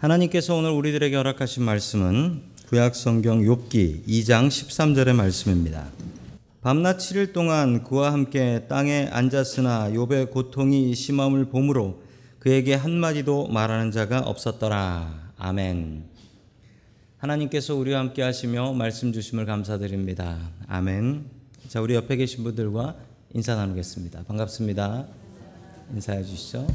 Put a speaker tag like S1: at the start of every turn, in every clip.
S1: 하나님께서 오늘 우리들에게 허락하신 말씀은 구약 성경 욥기 2장 13절의 말씀입니다. 밤낮 7일 동안 그와 함께 땅에 앉았으나 욥의 고통이 심함을 보므로 그에게 한마디도 말하는 자가 없었더라. 아멘. 하나님께서 우리와 함께 하시며 말씀 주심을 감사드립니다. 아멘. 자, 우리 옆에 계신 분들과 인사 나누겠습니다. 반갑습니다. 인사해 주시죠.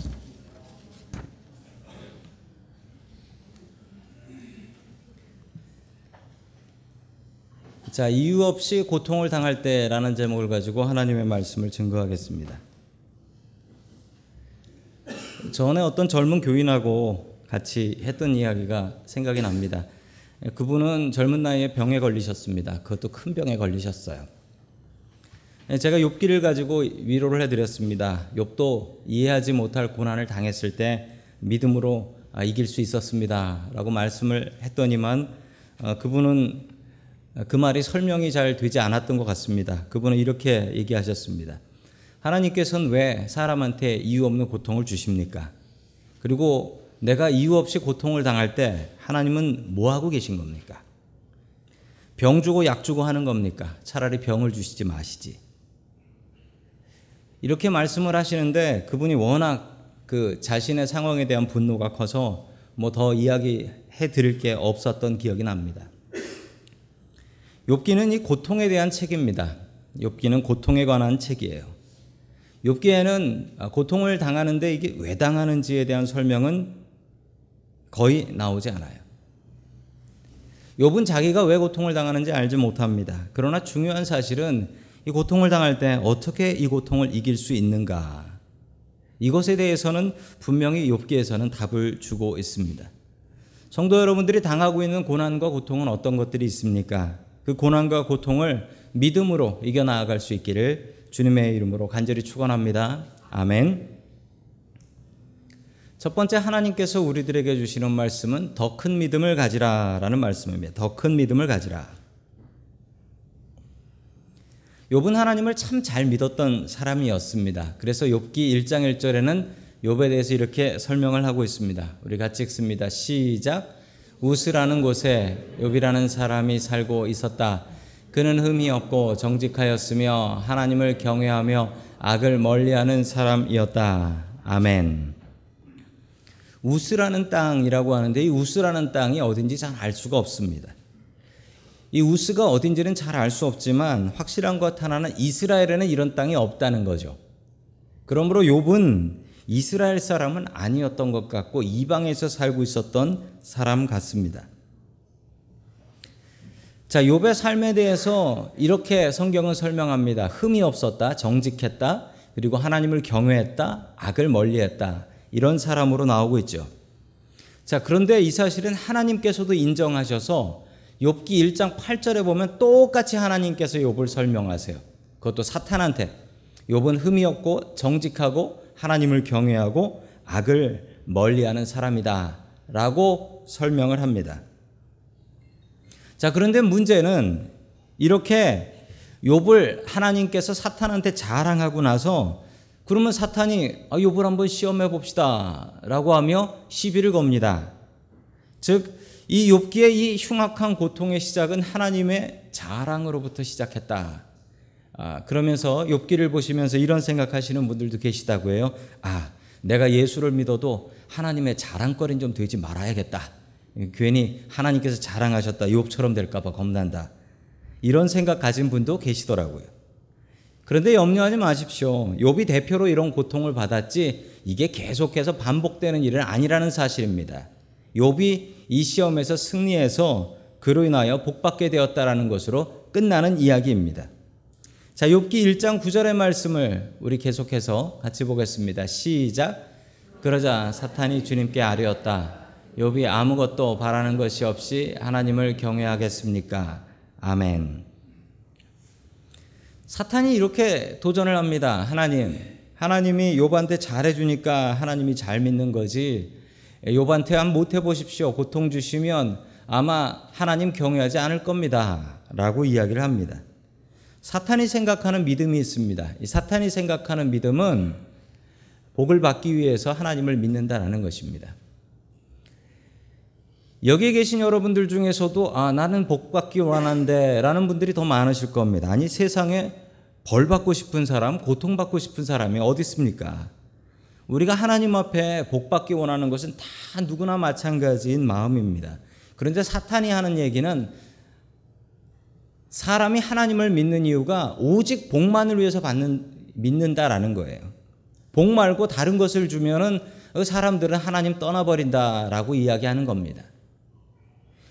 S1: 자, 이유 없이 고통을 당할 때라는 제목을 가지고 하나님의 말씀을 증거하겠습니다. 전에 어떤 젊은 교인하고 같이 했던 이야기가 생각이 납니다. 그분은 젊은 나이에 병에 걸리셨습니다. 그것도 큰 병에 걸리셨어요. 제가 욥기를 가지고 위로를 해드렸습니다. 욥도 이해하지 못할 고난을 당했을 때 믿음으로 아, 이길 수 있었습니다.라고 말씀을 했더니만 어, 그분은 그 말이 설명이 잘 되지 않았던 것 같습니다. 그분은 이렇게 얘기하셨습니다. 하나님께서는 왜 사람한테 이유 없는 고통을 주십니까? 그리고 내가 이유 없이 고통을 당할 때 하나님은 뭐 하고 계신 겁니까? 병 주고 약 주고 하는 겁니까? 차라리 병을 주시지 마시지. 이렇게 말씀을 하시는데 그분이 워낙 그 자신의 상황에 대한 분노가 커서 뭐 더 이야기해 드릴 게 없었던 기억이 납니다. 욥기는 이 고통에 대한 책입니다. 욥기는 고통에 관한 책이에요. 욥기에는 고통을 당하는데 이게 왜 당하는지에 대한 설명은 거의 나오지 않아요. 욥은 자기가 왜 고통을 당하는지 알지 못합니다. 그러나 중요한 사실은 이 고통을 당할 때 어떻게 이 고통을 이길 수 있는가? 이것에 대해서는 분명히 욥기에서는 답을 주고 있습니다. 성도 여러분들이 당하고 있는 고난과 고통은 어떤 것들이 있습니까? 그 고난과 고통을 믿음으로 이겨 나아갈 수 있기를 주님의 이름으로 간절히 축원합니다. 아멘. 첫 번째 하나님께서 우리들에게 주시는 말씀은 더 큰 믿음을 가지라라는 말씀입니다. 더 큰 믿음을 가지라. 욥은 하나님을 참 잘 믿었던 사람이었습니다. 그래서 욥기 1장 1절에는 욥에 대해서 이렇게 설명을 하고 있습니다. 우리 같이 읽습니다. 시작. 우스라는 곳에 욥이라는 사람이 살고 있었다. 그는 흠이 없고 정직하였으며 하나님을 경외하며 악을 멀리하는 사람이었다. 아멘. 우스라는 땅이라고 하는데 이 우스라는 땅이 어딘지 잘 알 수가 없습니다. 이 우스가 어딘지는 잘 알 수 없지만 확실한 것 하나는 이스라엘에는 이런 땅이 없다는 거죠. 그러므로 욥은 이스라엘 사람은 아니었던 것 같고 이방에서 살고 있었던 사람 같습니다. 자, 욥의 삶에 대해서 이렇게 성경은 설명합니다. 흠이 없었다, 정직했다, 그리고 하나님을 경외했다, 악을 멀리했다. 이런 사람으로 나오고 있죠. 자, 그런데 이 사실은 하나님께서도 인정하셔서 욥기 1장 8절에 보면 똑같이 하나님께서 욥을 설명하세요. 그것도 사탄한테 욥은 흠이 없고 정직하고 하나님을 경외하고 악을 멀리하는 사람이다 라고 설명을 합니다. 자, 그런데 문제는 이렇게 욥을 하나님께서 사탄한테 자랑하고 나서 그러면 사탄이 아, 욥을 한번 시험해 봅시다라고 하며 시비를 겁니다. 즉, 이 욥기의 이 흉악한 고통의 시작은 하나님의 자랑으로부터 시작했다. 아, 그러면서 욥기를 보시면서 이런 생각하시는 분들도 계시다고 해요. 아, 내가 예수를 믿어도 하나님의 자랑거리는 좀 되지 말아야겠다. 괜히 하나님께서 자랑하셨다. 욥처럼 될까 봐 겁난다. 이런 생각 가진 분도 계시더라고요. 그런데 염려하지 마십시오. 욥이 대표로 이런 고통을 받았지 이게 계속해서 반복되는 일은 아니라는 사실입니다. 욥이 이 시험에서 승리해서 그로 인하여 복받게 되었다라는 것으로 끝나는 이야기입니다. 자, 욥기 1장 9절의 말씀을 우리 계속해서 같이 보겠습니다. 시작. 그러자 사탄이 주님께 아뢰었다. 욥이 아무것도 바라는 것이 없이 하나님을 경외하겠습니까? 아멘. 사탄이 이렇게 도전을 합니다. 하나님, 하나님이 욥한테 잘해 주니까 하나님이 잘 믿는 거지. 욥한테 한 못해 보십시오. 고통 주시면 아마 하나님 경외하지 않을 겁니다.라고 이야기를 합니다. 사탄이 생각하는 믿음이 있습니다. 이 사탄이 생각하는 믿음은 복을 받기 위해서 하나님을 믿는다라는 것입니다. 여기 계신 여러분들 중에서도 아 나는 복 받기 원하는데라는 분들이 더 많으실 겁니다. 아니 세상에 벌 받고 싶은 사람, 고통 받고 싶은 사람이 어디 있습니까? 우리가 하나님 앞에 복 받기 원하는 것은 다 누구나 마찬가지인 마음입니다. 그런데 사탄이 하는 얘기는 사람이 하나님을 믿는 이유가 오직 복만을 위해서 받는 믿는다라는 거예요. 복 말고 다른 것을 주면은 그 사람들은 하나님 떠나버린다라고 이야기하는 겁니다.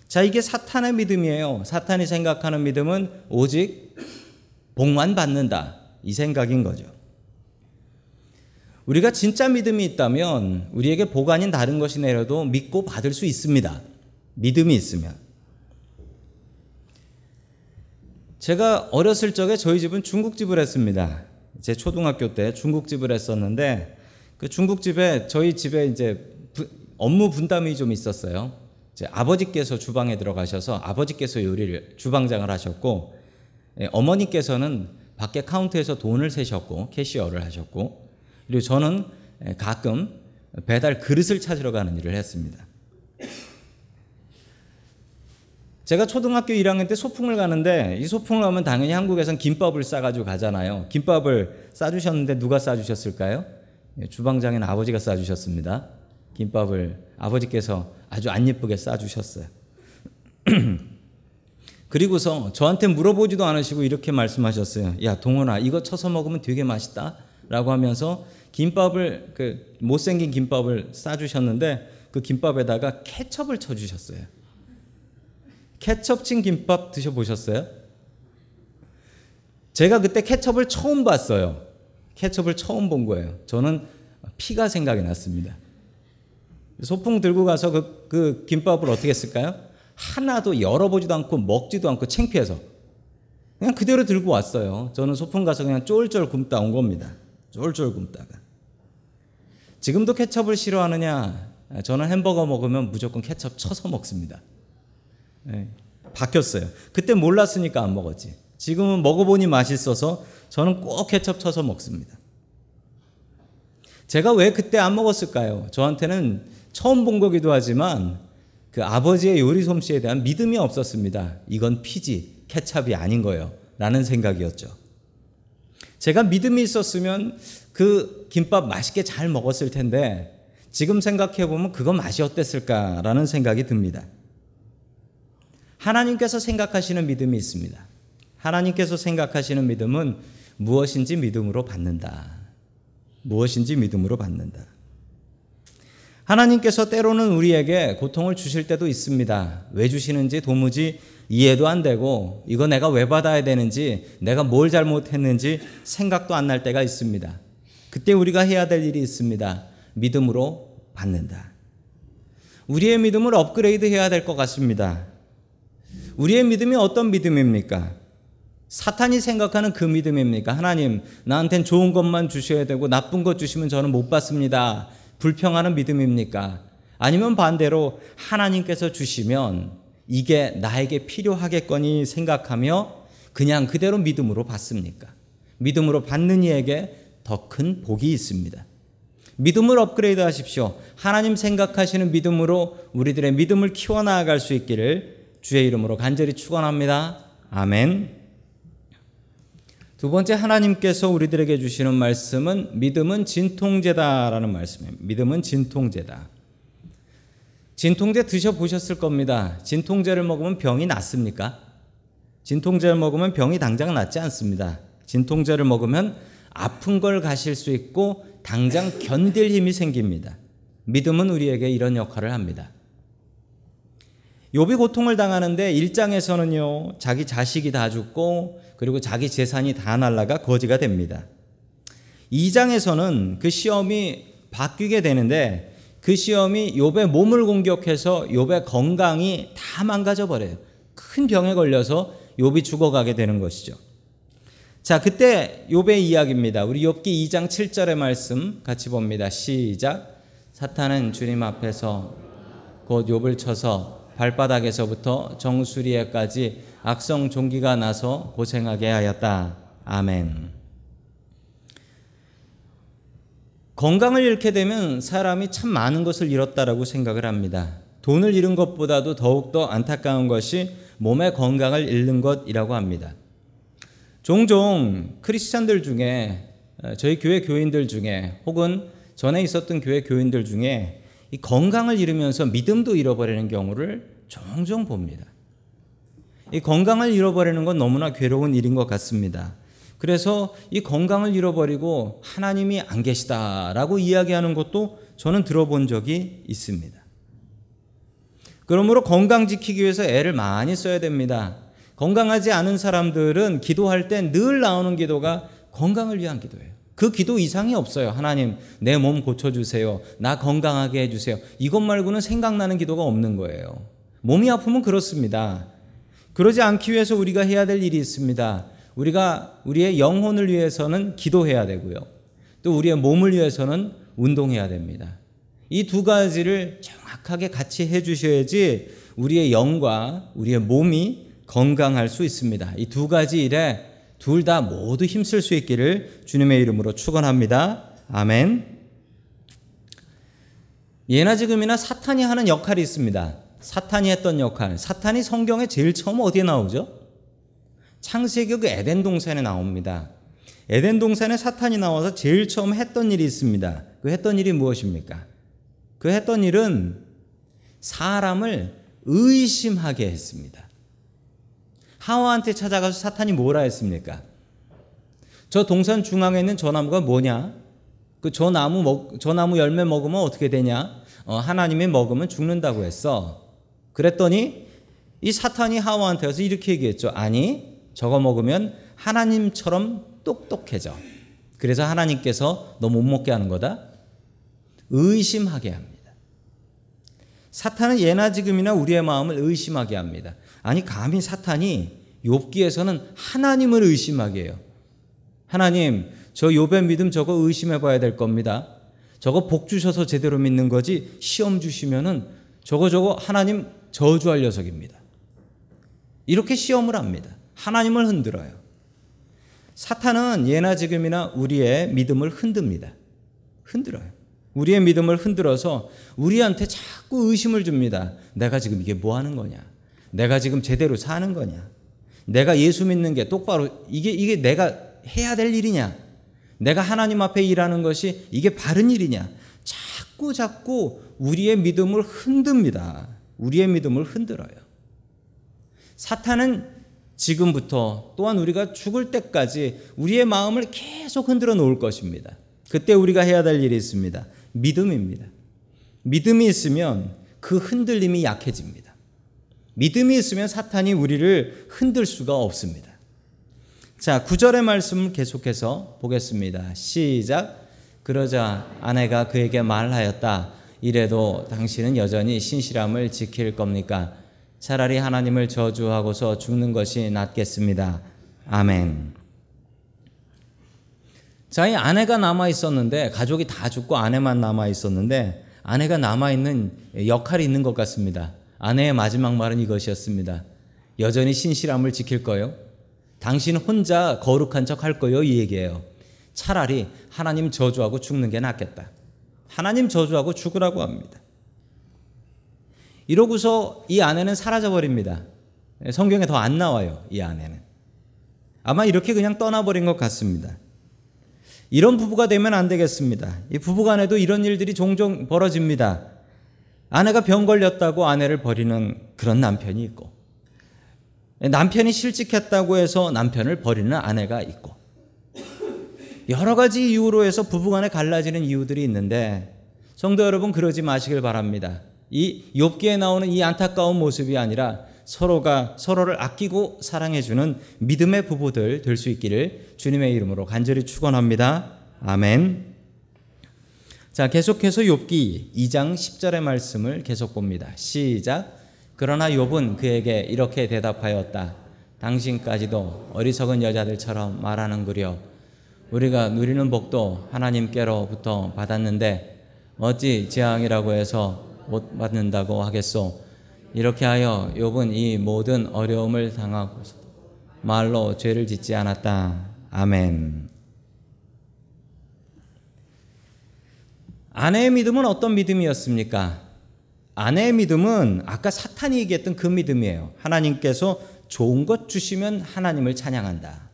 S1: 자, 이게 사탄의 믿음이에요. 사탄이 생각하는 믿음은 오직 복만 받는다. 이 생각인 거죠. 우리가 진짜 믿음이 있다면 우리에게 복 아닌 다른 것이 내려도 믿고 받을 수 있습니다. 믿음이 있으면. 제가 어렸을 적에 저희 집은 중국집을 했습니다. 제 초등학교 때 중국집을 했었는데 그 중국집에 저희 집에 이제 업무 분담이 좀 있었어요. 이제 아버지께서 주방에 들어가셔서 아버지께서 요리를 주방장을 하셨고 예, 어머니께서는 밖에 카운터에서 돈을 세셨고 캐시어를 하셨고 그리고 저는 예, 가끔 배달 그릇을 찾으러 가는 일을 했습니다. 제가 초등학교 1학년 때 소풍을 가는데 이 소풍을 가면 당연히 한국에선 김밥을 싸가지고 가잖아요. 김밥을 싸주셨는데 누가 싸주셨을까요? 예, 주방장인 아버지가 싸주셨습니다. 김밥을 아버지께서 아주 안 예쁘게 싸주셨어요. 그리고서 저한테 물어보지도 않으시고 이렇게 말씀하셨어요. 야 동원아 이거 쳐서 먹으면 되게 맛있다. 라고 하면서 김밥을 그 못생긴 김밥을 싸주셨는데 그 김밥에다가 케첩을 쳐주셨어요. 케첩 친 김밥 드셔보셨어요? 제가 그때 케첩을 처음 봤어요. 케첩을 처음 본 거예요. 저는 피가 생각이 났습니다. 소풍 들고 가서 그, 그 김밥을 어떻게 했을까요? 하나도 열어보지도 않고 먹지도 않고 창피해서 그냥 그대로 들고 왔어요. 저는 소풍 가서 그냥 쫄쫄 굶다 온 겁니다. 쫄쫄 굶다가. 지금도 케첩을 싫어하느냐? 저는 햄버거 먹으면 무조건 케첩 쳐서 먹습니다. 네, 바뀌었어요. 그때 몰랐으니까 안 먹었지. 지금은 먹어보니 맛있어서 저는 꼭 케첩 쳐서 먹습니다. 제가 왜 그때 안 먹었을까요? 저한테는 처음 본 거기도 하지만 그 아버지의 요리 솜씨에 대한 믿음이 없었습니다. 이건 피지, 케찹이 아닌 거예요. 라는 생각이었죠. 제가 믿음이 있었으면 그 김밥 맛있게 잘 먹었을 텐데 지금 생각해 보면 그건 맛이 어땠을까라는 생각이 듭니다. 하나님께서 생각하시는 믿음이 있습니다. 하나님께서 생각하시는 믿음은 무엇인지 믿음으로 받는다. 무엇인지 믿음으로 받는다. 하나님께서 때로는 우리에게 고통을 주실 때도 있습니다. 왜 주시는지 도무지 이해도 안 되고 이거 내가 왜 받아야 되는지 내가 뭘 잘못했는지 생각도 안 날 때가 있습니다. 그때 우리가 해야 될 일이 있습니다. 믿음으로 받는다. 우리의 믿음을 업그레이드 해야 될 것 같습니다. 우리의 믿음이 어떤 믿음입니까? 사탄이 생각하는 그 믿음입니까? 하나님, 나한텐 좋은 것만 주셔야 되고 나쁜 것 주시면 저는 못 받습니다. 불평하는 믿음입니까? 아니면 반대로 하나님께서 주시면 이게 나에게 필요하겠거니 생각하며 그냥 그대로 믿음으로 받습니까? 믿음으로 받는 이에게 더 큰 복이 있습니다. 믿음을 업그레이드 하십시오. 하나님 생각하시는 믿음으로 우리들의 믿음을 키워나갈 수 있기를 주의 이름으로 간절히 축원합니다. 아멘. 두 번째 하나님께서 우리들에게 주시는 말씀은 믿음은 진통제다라는 말씀입니다. 믿음은 진통제다. 진통제 드셔 보셨을 겁니다. 진통제를 먹으면 병이 낫습니까? 진통제를 먹으면 병이 당장 낫지 않습니다. 진통제를 먹으면 아픈 걸 가실 수 있고 당장 견딜 힘이 생깁니다. 믿음은 우리에게 이런 역할을 합니다. 욥이 고통을 당하는데 1장에서는요. 자기 자식이 다 죽고 그리고 자기 재산이 다 날라가 거지가 됩니다. 2장에서는 그 시험이 바뀌게 되는데 그 시험이 욥의 몸을 공격해서 욥의 건강이 다 망가져 버려요. 큰 병에 걸려서 욥이 죽어가게 되는 것이죠. 자, 그때 욥의 이야기입니다. 우리 욥기 2장 7절의 말씀 같이 봅니다. 시작. 사탄은 주님 앞에서 곧 욥을 쳐서 발바닥에서부터 정수리에까지 악성 종기가 나서 고생하게 하였다. 아멘. 건강을 잃게 되면 사람이 참 많은 것을 잃었다라고 생각을 합니다. 돈을 잃은 것보다도 더욱더 안타까운 것이 몸의 건강을 잃는 것이라고 합니다. 종종 크리스찬들 중에 어, 저희 교회 교인들 중에 혹은 전에 있었던 교회 교인들 중에 이 건강을 잃으면서 믿음도 잃어버리는 경우를 종종 봅니다. 이 건강을 잃어버리는 건 너무나 괴로운 일인 것 같습니다. 그래서 이 건강을 잃어버리고 하나님이 안 계시다라고 이야기하는 것도 저는 들어본 적이 있습니다. 그러므로 건강 지키기 위해서 애를 많이 써야 됩니다. 건강하지 않은 사람들은 기도할 때늘 나오는 기도가 건강을 위한 기도예요. 그 기도 이상이 없어요. 하나님, 내 몸 고쳐주세요. 나 건강하게 해주세요. 이것 말고는 생각나는 기도가 없는 거예요. 몸이 아프면 그렇습니다. 그러지 않기 위해서 우리가 해야 될 일이 있습니다. 우리가 우리의 영혼을 위해서는 기도해야 되고요. 또 우리의 몸을 위해서는 운동해야 됩니다. 이 두 가지를 정확하게 같이 해 주셔야지 우리의 영과 우리의 몸이 건강할 수 있습니다. 이 두 가지 일에 둘 다 모두 힘쓸 수 있기를 주님의 이름으로 축원합니다. 아멘. 예나 지금이나 사탄이 하는 역할이 있습니다. 사탄이 했던 역할. 사탄이 성경에 제일 처음 어디에 나오죠? 창세기 그 에덴 동산에 나옵니다. 에덴 동산에 사탄이 나와서 제일 처음 했던 일이 있습니다. 그 했던 일이 무엇입니까? 그 했던 일은 사람을 의심하게 했습니다. 하와한테 찾아가서 사탄이 뭐라 했습니까? 저 동산 중앙에 있는 저 나무가 뭐냐? 그 저 나무 먹, 저 나무 열매 먹으면 어떻게 되냐? 어, 하나님이 먹으면 죽는다고 했어. 그랬더니 이 사탄이 하와한테 와서 이렇게 얘기했죠. 아니, 저거 먹으면 하나님처럼 똑똑해져. 그래서 하나님께서 너 못 먹게 하는 거다. 의심하게 합니다. 사탄은 예나 지금이나 우리의 마음을 의심하게 합니다. 아니 감히 사탄이 욥기에서는 하나님을 의심하게 해요. 하나님, 저 욥의 믿음 저거 의심해 봐야 될 겁니다. 저거 복 주셔서 제대로 믿는 거지 시험 주시면은 저거 저거 하나님 저주할 녀석입니다. 이렇게 시험을 합니다. 하나님을 흔들어요. 사탄은 예나 지금이나 우리의 믿음을 흔듭니다. 흔들어요. 우리의 믿음을 흔들어서 우리한테 자꾸 의심을 줍니다. 내가 지금 이게 뭐 하는 거냐? 내가 지금 제대로 사는 거냐? 내가 예수 믿는 게 똑바로 이게 이게 내가 해야 될 일이냐? 내가 하나님 앞에 일하는 것이 이게 바른 일이냐? 자꾸 자꾸 우리의 믿음을 흔듭니다. 우리의 믿음을 흔들어요. 사탄은 지금부터 또한 우리가 죽을 때까지 우리의 마음을 계속 흔들어 놓을 것입니다. 그때 우리가 해야 될 일이 있습니다. 믿음입니다. 믿음이 있으면 그 흔들림이 약해집니다. 믿음이 있으면 사탄이 우리를 흔들 수가 없습니다. 자, 9절의 말씀을 계속해서 보겠습니다. 시작. 그러자 아내가 그에게 말하였다. 이래도 당신은 여전히 신실함을 지킬 겁니까? 차라리 하나님을 저주하고서 죽는 것이 낫겠습니다. 아멘. 자, 이 아내가 남아 있었는데 가족이 다 죽고 아내만 남아 있었는데 아내가 남아 있는 역할이 있는 것 같습니다. 아내의 마지막 말은 이것이었습니다. 여전히 신실함을 지킬 거요. 당신 혼자 거룩한 척 할 거요. 이 얘기예요. 차라리 하나님 저주하고 죽는 게 낫겠다. 하나님 저주하고 죽으라고 합니다. 이러고서 이 아내는 사라져 버립니다. 성경에 더 안 나와요. 이 아내는. 아마 이렇게 그냥 떠나버린 것 같습니다. 이런 부부가 되면 안 되겠습니다. 이 부부 간에도 이런 일들이 종종 벌어집니다. 아내가 병 걸렸다고 아내를 버리는 그런 남편이 있고, 남편이 실직했다고 해서 남편을 버리는 아내가 있고, 여러 가지 이유로 해서 부부 간에 갈라지는 이유들이 있는데, 성도 여러분 그러지 마시길 바랍니다. 이 욥기에 나오는 이 안타까운 모습이 아니라 서로가 서로를 아끼고 사랑해 주는 믿음의 부부들 될 수 있기를 주님의 이름으로 간절히 축원합니다. 아멘. 자, 계속해서 욥기 2장 10절의 말씀을 계속 봅니다. 시작. 그러나 욥은 그에게 이렇게 대답하였다. 당신까지도 어리석은 여자들처럼 말하는구려. 우리가 누리는 복도 하나님께로부터 받았는데 어찌 재앙이라고 해서 못 받는다고 하겠소. 이렇게 하여 욥은 이 모든 어려움을 당하고 말로 죄를 짓지 않았다. 아멘. 아내의 믿음은 어떤 믿음이었습니까? 아내의 믿음은 아까 사탄이 얘기했던 그 믿음이에요. 하나님께서 좋은 것 주시면 하나님을 찬양한다.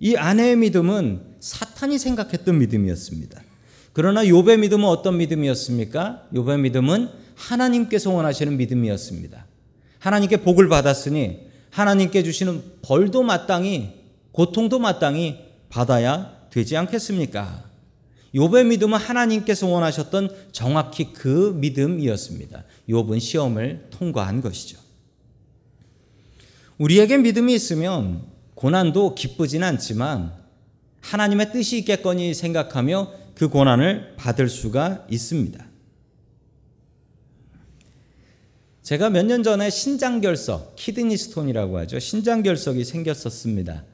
S1: 이 아내의 믿음은 사탄이 생각했던 믿음이었습니다. 그러나 욥의 믿음은 어떤 믿음이었습니까? 욥의 믿음은 하나님께서 원하시는 믿음이었습니다. 하나님께 복을 받았으니 하나님께 주시는 벌도 마땅히 고통도 마땅히 받아야 되지 않겠습니까? 욥의 믿음은 하나님께서 원하셨던 정확히 그 믿음이었습니다. 욥은 시험을 통과한 것이죠. 우리에게 믿음이 있으면 고난도 기쁘진 않지만 하나님의 뜻이 있겠거니 생각하며 그 고난을 받을 수가 있습니다. 제가 몇 년 전에 신장결석, kidney stone이라고 하죠. 신장결석이 생겼었습니다.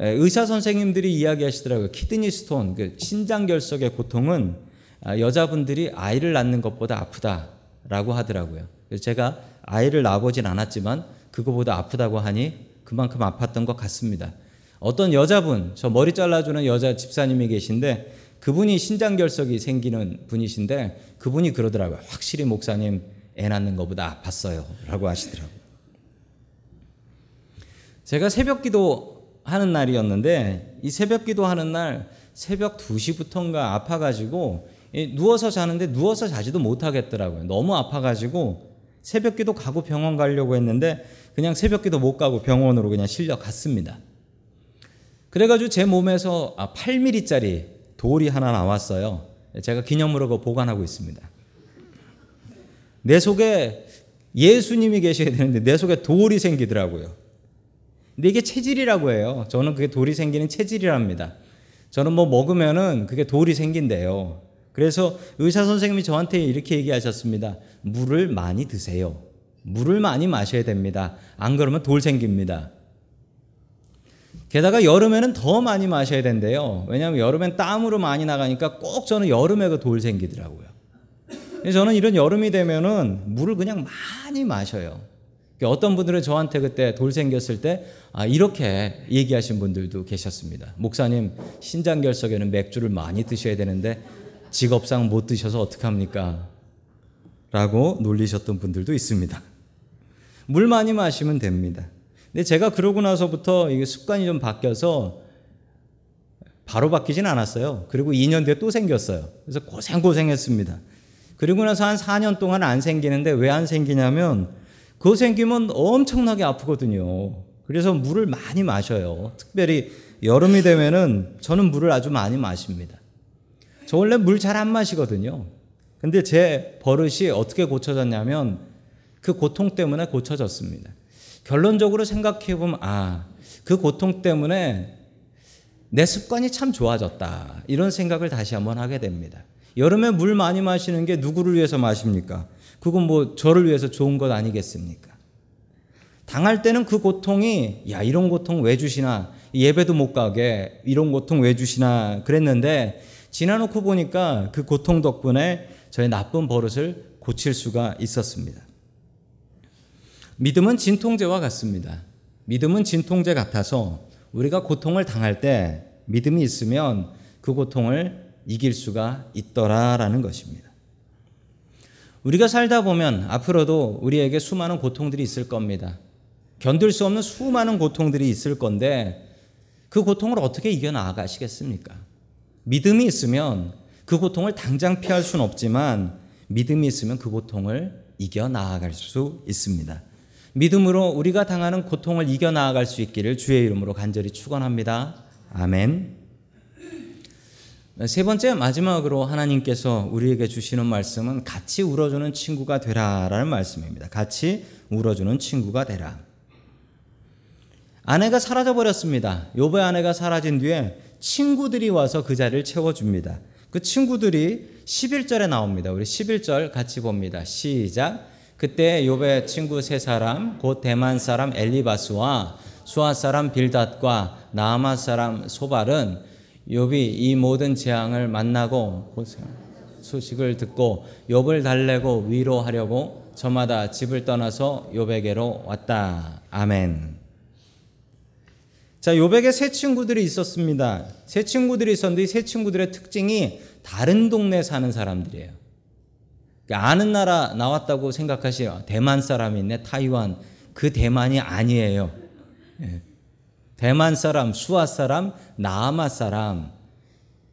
S1: 예, 의사 선생님들이 이야기하시더라고요. kidney stone, 그 신장 결석의 고통은 아, 여자분들이 아이를 낳는 것보다 아프다라고 하더라고요. 제가 아이를 낳아보진 않았지만 그거보다 아프다고 하니 그만큼 아팠던 것 같습니다. 어떤 여자분, 저 머리 잘라주는 여자 집사님이 계신데 그분이 신장 결석이 생기는 분이신데 그분이 그러더라고요. 확실히 목사님 애 낳는 것보다 아팠어요. 라고 하시더라고요. 제가 새벽 기도 하는 날이었는데 이 새벽 기도 하는 날 새벽 2시부터인가 아파가지고 누워서 자는데 누워서 자지도 못하겠더라고요. 너무 아파가지고 새벽 기도 가고 병원 가려고 했는데 그냥 새벽 기도 못 가고 병원으로 그냥 실려 갔습니다. 그래가지고 제 몸에서 8mm짜리 아, 돌이 하나 나왔어요. 제가 기념으로 그거 보관하고 있습니다. 내 속에 예수님이 계셔야 되는데 내 속에 돌이 생기더라고요. 근데 이게 체질이라고 해요. 저는 그게 돌이 생기는 체질이랍니다. 저는 뭐 먹으면은 그게 돌이 생긴대요. 그래서 의사 선생님이 저한테 이렇게 얘기하셨습니다. 물을 많이 드세요. 물을 많이 마셔야 됩니다. 안 그러면 돌 생깁니다. 게다가 여름에는 더 많이 마셔야 된대요. 왜냐하면 여름엔 땀으로 많이 나가니까 꼭 저는 여름에 그 돌 생기더라고요. 저는 이런 여름이 되면은 물을 그냥 많이 마셔요. 어떤 분들은 저한테 그때 돌 생겼을 때 아, 이렇게 얘기하신 분들도 계셨습니다. 목사님 신장결석에는 맥주를 많이 드셔야 되는데 직업상 못 드셔서 어떡합니까? 라고 놀리셨던 분들도 있습니다. 물 많이 마시면 됩니다. 근데 제가 그러고 나서부터 이게 습관이 좀 바뀌어서 바로 바뀌진 않았어요. 그리고 2년 뒤에 또 생겼어요. 그래서 고생고생했습니다. 그리고 나서 한 4년 동안 안 생기는데 왜 안 생기냐면 그거 생기면 엄청나게 아프거든요. 그래서 물을 많이 마셔요. 특별히 여름이 되면은 저는 물을 아주 많이 마십니다. 저 원래 물 잘 안 마시거든요. 근데 제 버릇이 어떻게 고쳐졌냐면 그 고통 때문에 고쳐졌습니다. 결론적으로 생각해 보면 아, 그 고통 때문에 내 습관이 참 좋아졌다. 이런 생각을 다시 한번 하게 됩니다. 여름에 물 많이 마시는 게 누구를 위해서 마십니까? 그건 뭐 저를 위해서 좋은 것 아니겠습니까? 당할 때는 그 고통이 야 이런 고통 왜 주시나 예배도 못 가게 이런 고통 왜 주시나 그랬는데 지나놓고 보니까 그 고통 덕분에 저의 나쁜 버릇을 고칠 수가 있었습니다. 믿음은 진통제와 같습니다. 믿음은 진통제 같아서 우리가 고통을 당할 때 믿음이 있으면 그 고통을 이길 수가 있더라라는 것입니다. 우리가 살다 보면 앞으로도 우리에게 수많은 고통들이 있을 겁니다. 견딜 수 없는 수많은 고통들이 있을 건데 그 고통을 어떻게 이겨 나가시겠습니까? 믿음이 있으면 그 고통을 당장 피할 수는 없지만 믿음이 있으면 그 고통을 이겨 나아갈 수 있습니다. 믿음으로 우리가 당하는 고통을 이겨 나아갈 수 있기를 주의 이름으로 간절히 축원합니다. 아멘. 세 번째 마지막으로 하나님께서 우리에게 주시는 말씀은 같이 울어주는 친구가 되라라는 말씀입니다. 같이 울어주는 친구가 되라. 아내가 사라져 버렸습니다. 요의 아내가 사라진 뒤에 친구들이 와서 그 자리를 채워줍니다. 그 친구들이 11절에 나옵니다. 우리 11절 같이 봅니다. 시작. 그때 욥의 친구 세 사람 곧 대만 사람 엘리바스와 수아 사람 빌닷과 나아마 사람 소발은 욥이 이 모든 재앙을 만나고 소식을 듣고 욥을 달래고 위로하려고 저마다 집을 떠나서 욥에게로 왔다. 아멘. 자, 욥에게 세 친구들이 있었습니다. 세 친구들이 있었는데 세 친구들의 특징이 다른 동네 사는 사람들이에요. 그러니까 아는 나라 나왔다고 생각하시요. 대만 사람이 있네, 타이완. 그 대만이 아니에요. 예. 대만 사람, 수아 사람, 나아마 사람.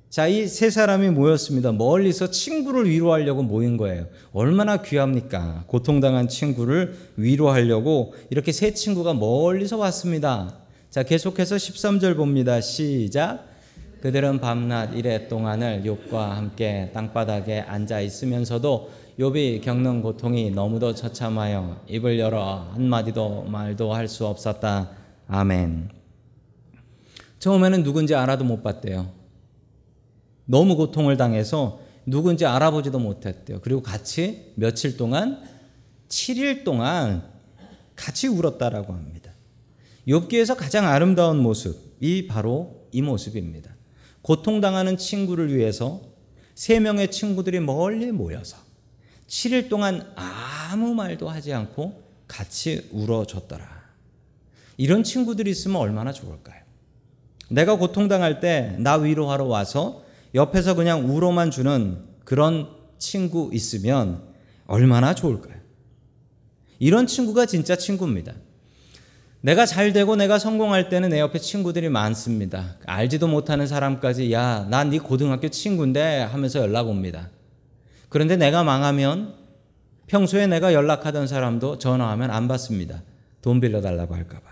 S1: 자, 이 세 사람이 모였습니다. 멀리서 친구를 위로하려고 모인 거예요. 얼마나 귀합니까? 고통당한 친구를 위로하려고 이렇게 세 친구가 멀리서 왔습니다. 자, 계속해서 13절 봅니다. 시작. 그들은 밤낮 이래 동안을 욥과 함께 땅바닥에 앉아 있으면서도 욥이 겪는 고통이 너무도 처참하여 입을 열어 한마디도 말도 할 수 없었다. 아멘. 처음에는 누군지 알아도 못 봤대요. 너무 고통을 당해서 누군지 알아보지도 못했대요. 그리고 같이 며칠 동안 7일 동안 같이 울었다라고 합니다. 욥기에서 가장 아름다운 모습이 바로 이 모습입니다. 고통당하는 친구를 위해서 세 명의 친구들이 멀리 모여서 7일 동안 아무 말도 하지 않고 같이 울어줬더라. 이런 친구들이 있으면 얼마나 좋을까요? 내가 고통당할 때 나 위로하러 와서 옆에서 그냥 울어만 주는 그런 친구 있으면 얼마나 좋을까요? 이런 친구가 진짜 친구입니다. 내가 잘 되고 내가 성공할 때는 내 옆에 친구들이 많습니다. 알지도 못하는 사람까지 야, 난 네 고등학교 친구인데 하면서 연락 옵니다. 그런데 내가 망하면 평소에 내가 연락하던 사람도 전화하면 안 받습니다. 돈 빌려달라고 할까봐.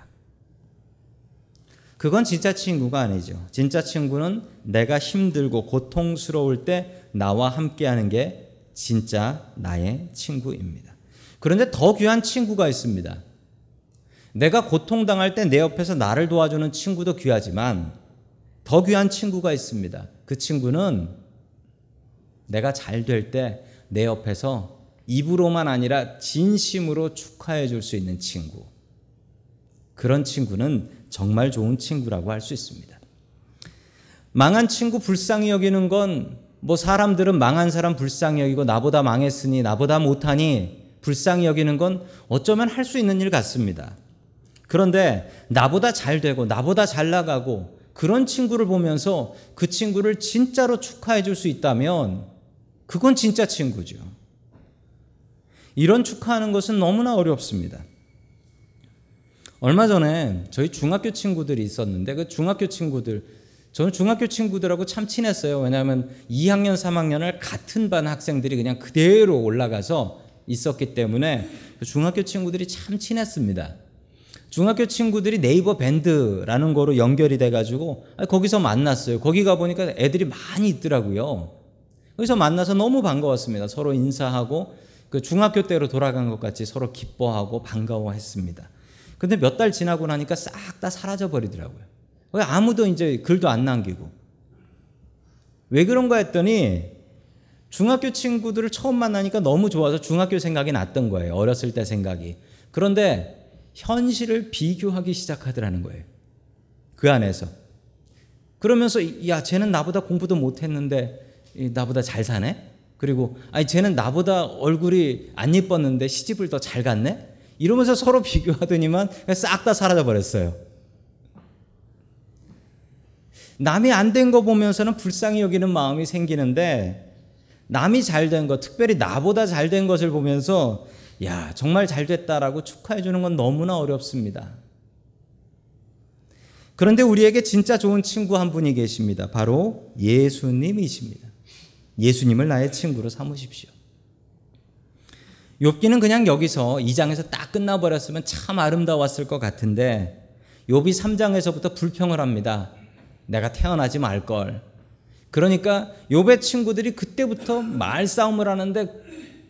S1: 그건 진짜 친구가 아니죠. 진짜 친구는 내가 힘들고 고통스러울 때 나와 함께하는 게 진짜 나의 친구입니다. 그런데 더 귀한 친구가 있습니다. 내가 고통당할 때 내 옆에서 나를 도와주는 친구도 귀하지만 더 귀한 친구가 있습니다. 그 친구는 내가 잘 될 때 내 옆에서 입으로만 아니라 진심으로 축하해 줄 수 있는 친구. 그런 친구는 정말 좋은 친구라고 할 수 있습니다. 망한 친구 불쌍히 여기는 건 뭐 사람들은 망한 사람 불쌍히 여기고 나보다 망했으니 나보다 못하니 불쌍히 여기는 건 어쩌면 할 수 있는 일 같습니다. 그런데 나보다 잘 되고 나보다 잘 나가고 그런 친구를 보면서 그 친구를 진짜로 축하해 줄 수 있다면 그건 진짜 친구죠. 이런 축하하는 것은 너무나 어렵습니다. 얼마 전에 저희 중학교 친구들이 있었는데 그 중학교 친구들 저는 중학교 친구들하고 참 친했어요. 왜냐하면 2학년, 3학년을 같은 반 학생들이 그냥 그대로 올라가서 있었기 때문에 그 중학교 친구들이 참 친했습니다. 중학교 친구들이 네이버 밴드라는 거로 연결이 돼가지고 거기서 만났어요. 거기 가보니까 애들이 많이 있더라고요. 거기서 만나서 너무 반가웠습니다. 서로 인사하고 그 중학교 때로 돌아간 것 같이 서로 기뻐하고 반가워했습니다. 근데 몇 달 지나고 나니까 싹 다 사라져 버리더라고요. 아무도 이제 글도 안 남기고. 왜 그런가 했더니 중학교 친구들을 처음 만나니까 너무 좋아서 중학교 생각이 났던 거예요. 어렸을 때 생각이. 그런데 현실을 비교하기 시작하더라는 거예요. 그 안에서. 그러면서 야, 쟤는 나보다 공부도 못 했는데 나보다 잘 사네? 그리고 아니 쟤는 나보다 얼굴이 안 예뻤는데 시집을 더 잘 갔네? 이러면서 서로 비교하더니만 싹 다 사라져 버렸어요. 남이 안 된 거 보면서는 불쌍히 여기는 마음이 생기는데 남이 잘된 것, 특별히 나보다 잘 된 것을 보면서 야, 정말 잘 됐다라고 축하해 주는 건 너무나 어렵습니다. 그런데 우리에게 진짜 좋은 친구 한 분이 계십니다. 바로 예수님이십니다. 예수님을 나의 친구로 삼으십시오. 욥기는 그냥 여기서 2장에서 딱 끝나버렸으면 참 아름다웠을 것 같은데 욥이 3장에서부터 불평을 합니다. 내가 태어나지 말 걸. 그러니까 욥의 친구들이 그때부터 말싸움을 하는데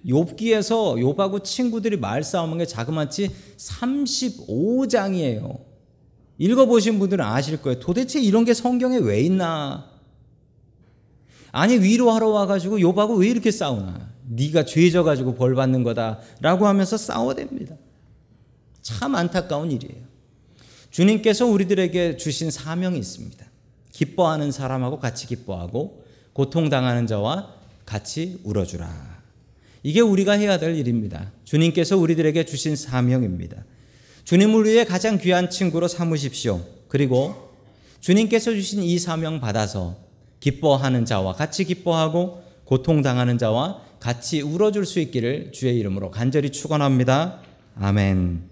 S1: 욥기에서 욥하고 친구들이 말싸움한 게 자그마치 35장이에요. 읽어보신 분들은 아실 거예요. 도대체 이런 게 성경에 왜 있나? 아니 위로하러 와가지고 욥하고 왜 이렇게 싸우나? 네가 죄져 가지고 벌 받는 거다라고 하면서 싸워댑니다. 참 안타까운 일이에요. 주님께서 우리들에게 주신 사명이 있습니다. 기뻐하는 사람하고 같이 기뻐하고 고통당하는 자와 같이 울어주라. 이게 우리가 해야 될 일입니다. 주님께서 우리들에게 주신 사명입니다. 주님을 위해 가장 귀한 친구로 삼으십시오. 그리고 주님께서 주신 이 사명 받아서 기뻐하는 자와 같이 기뻐하고 고통당하는 자와 같이 울어줄 수 있기를 주의 이름으로 간절히 축원합니다. 아멘.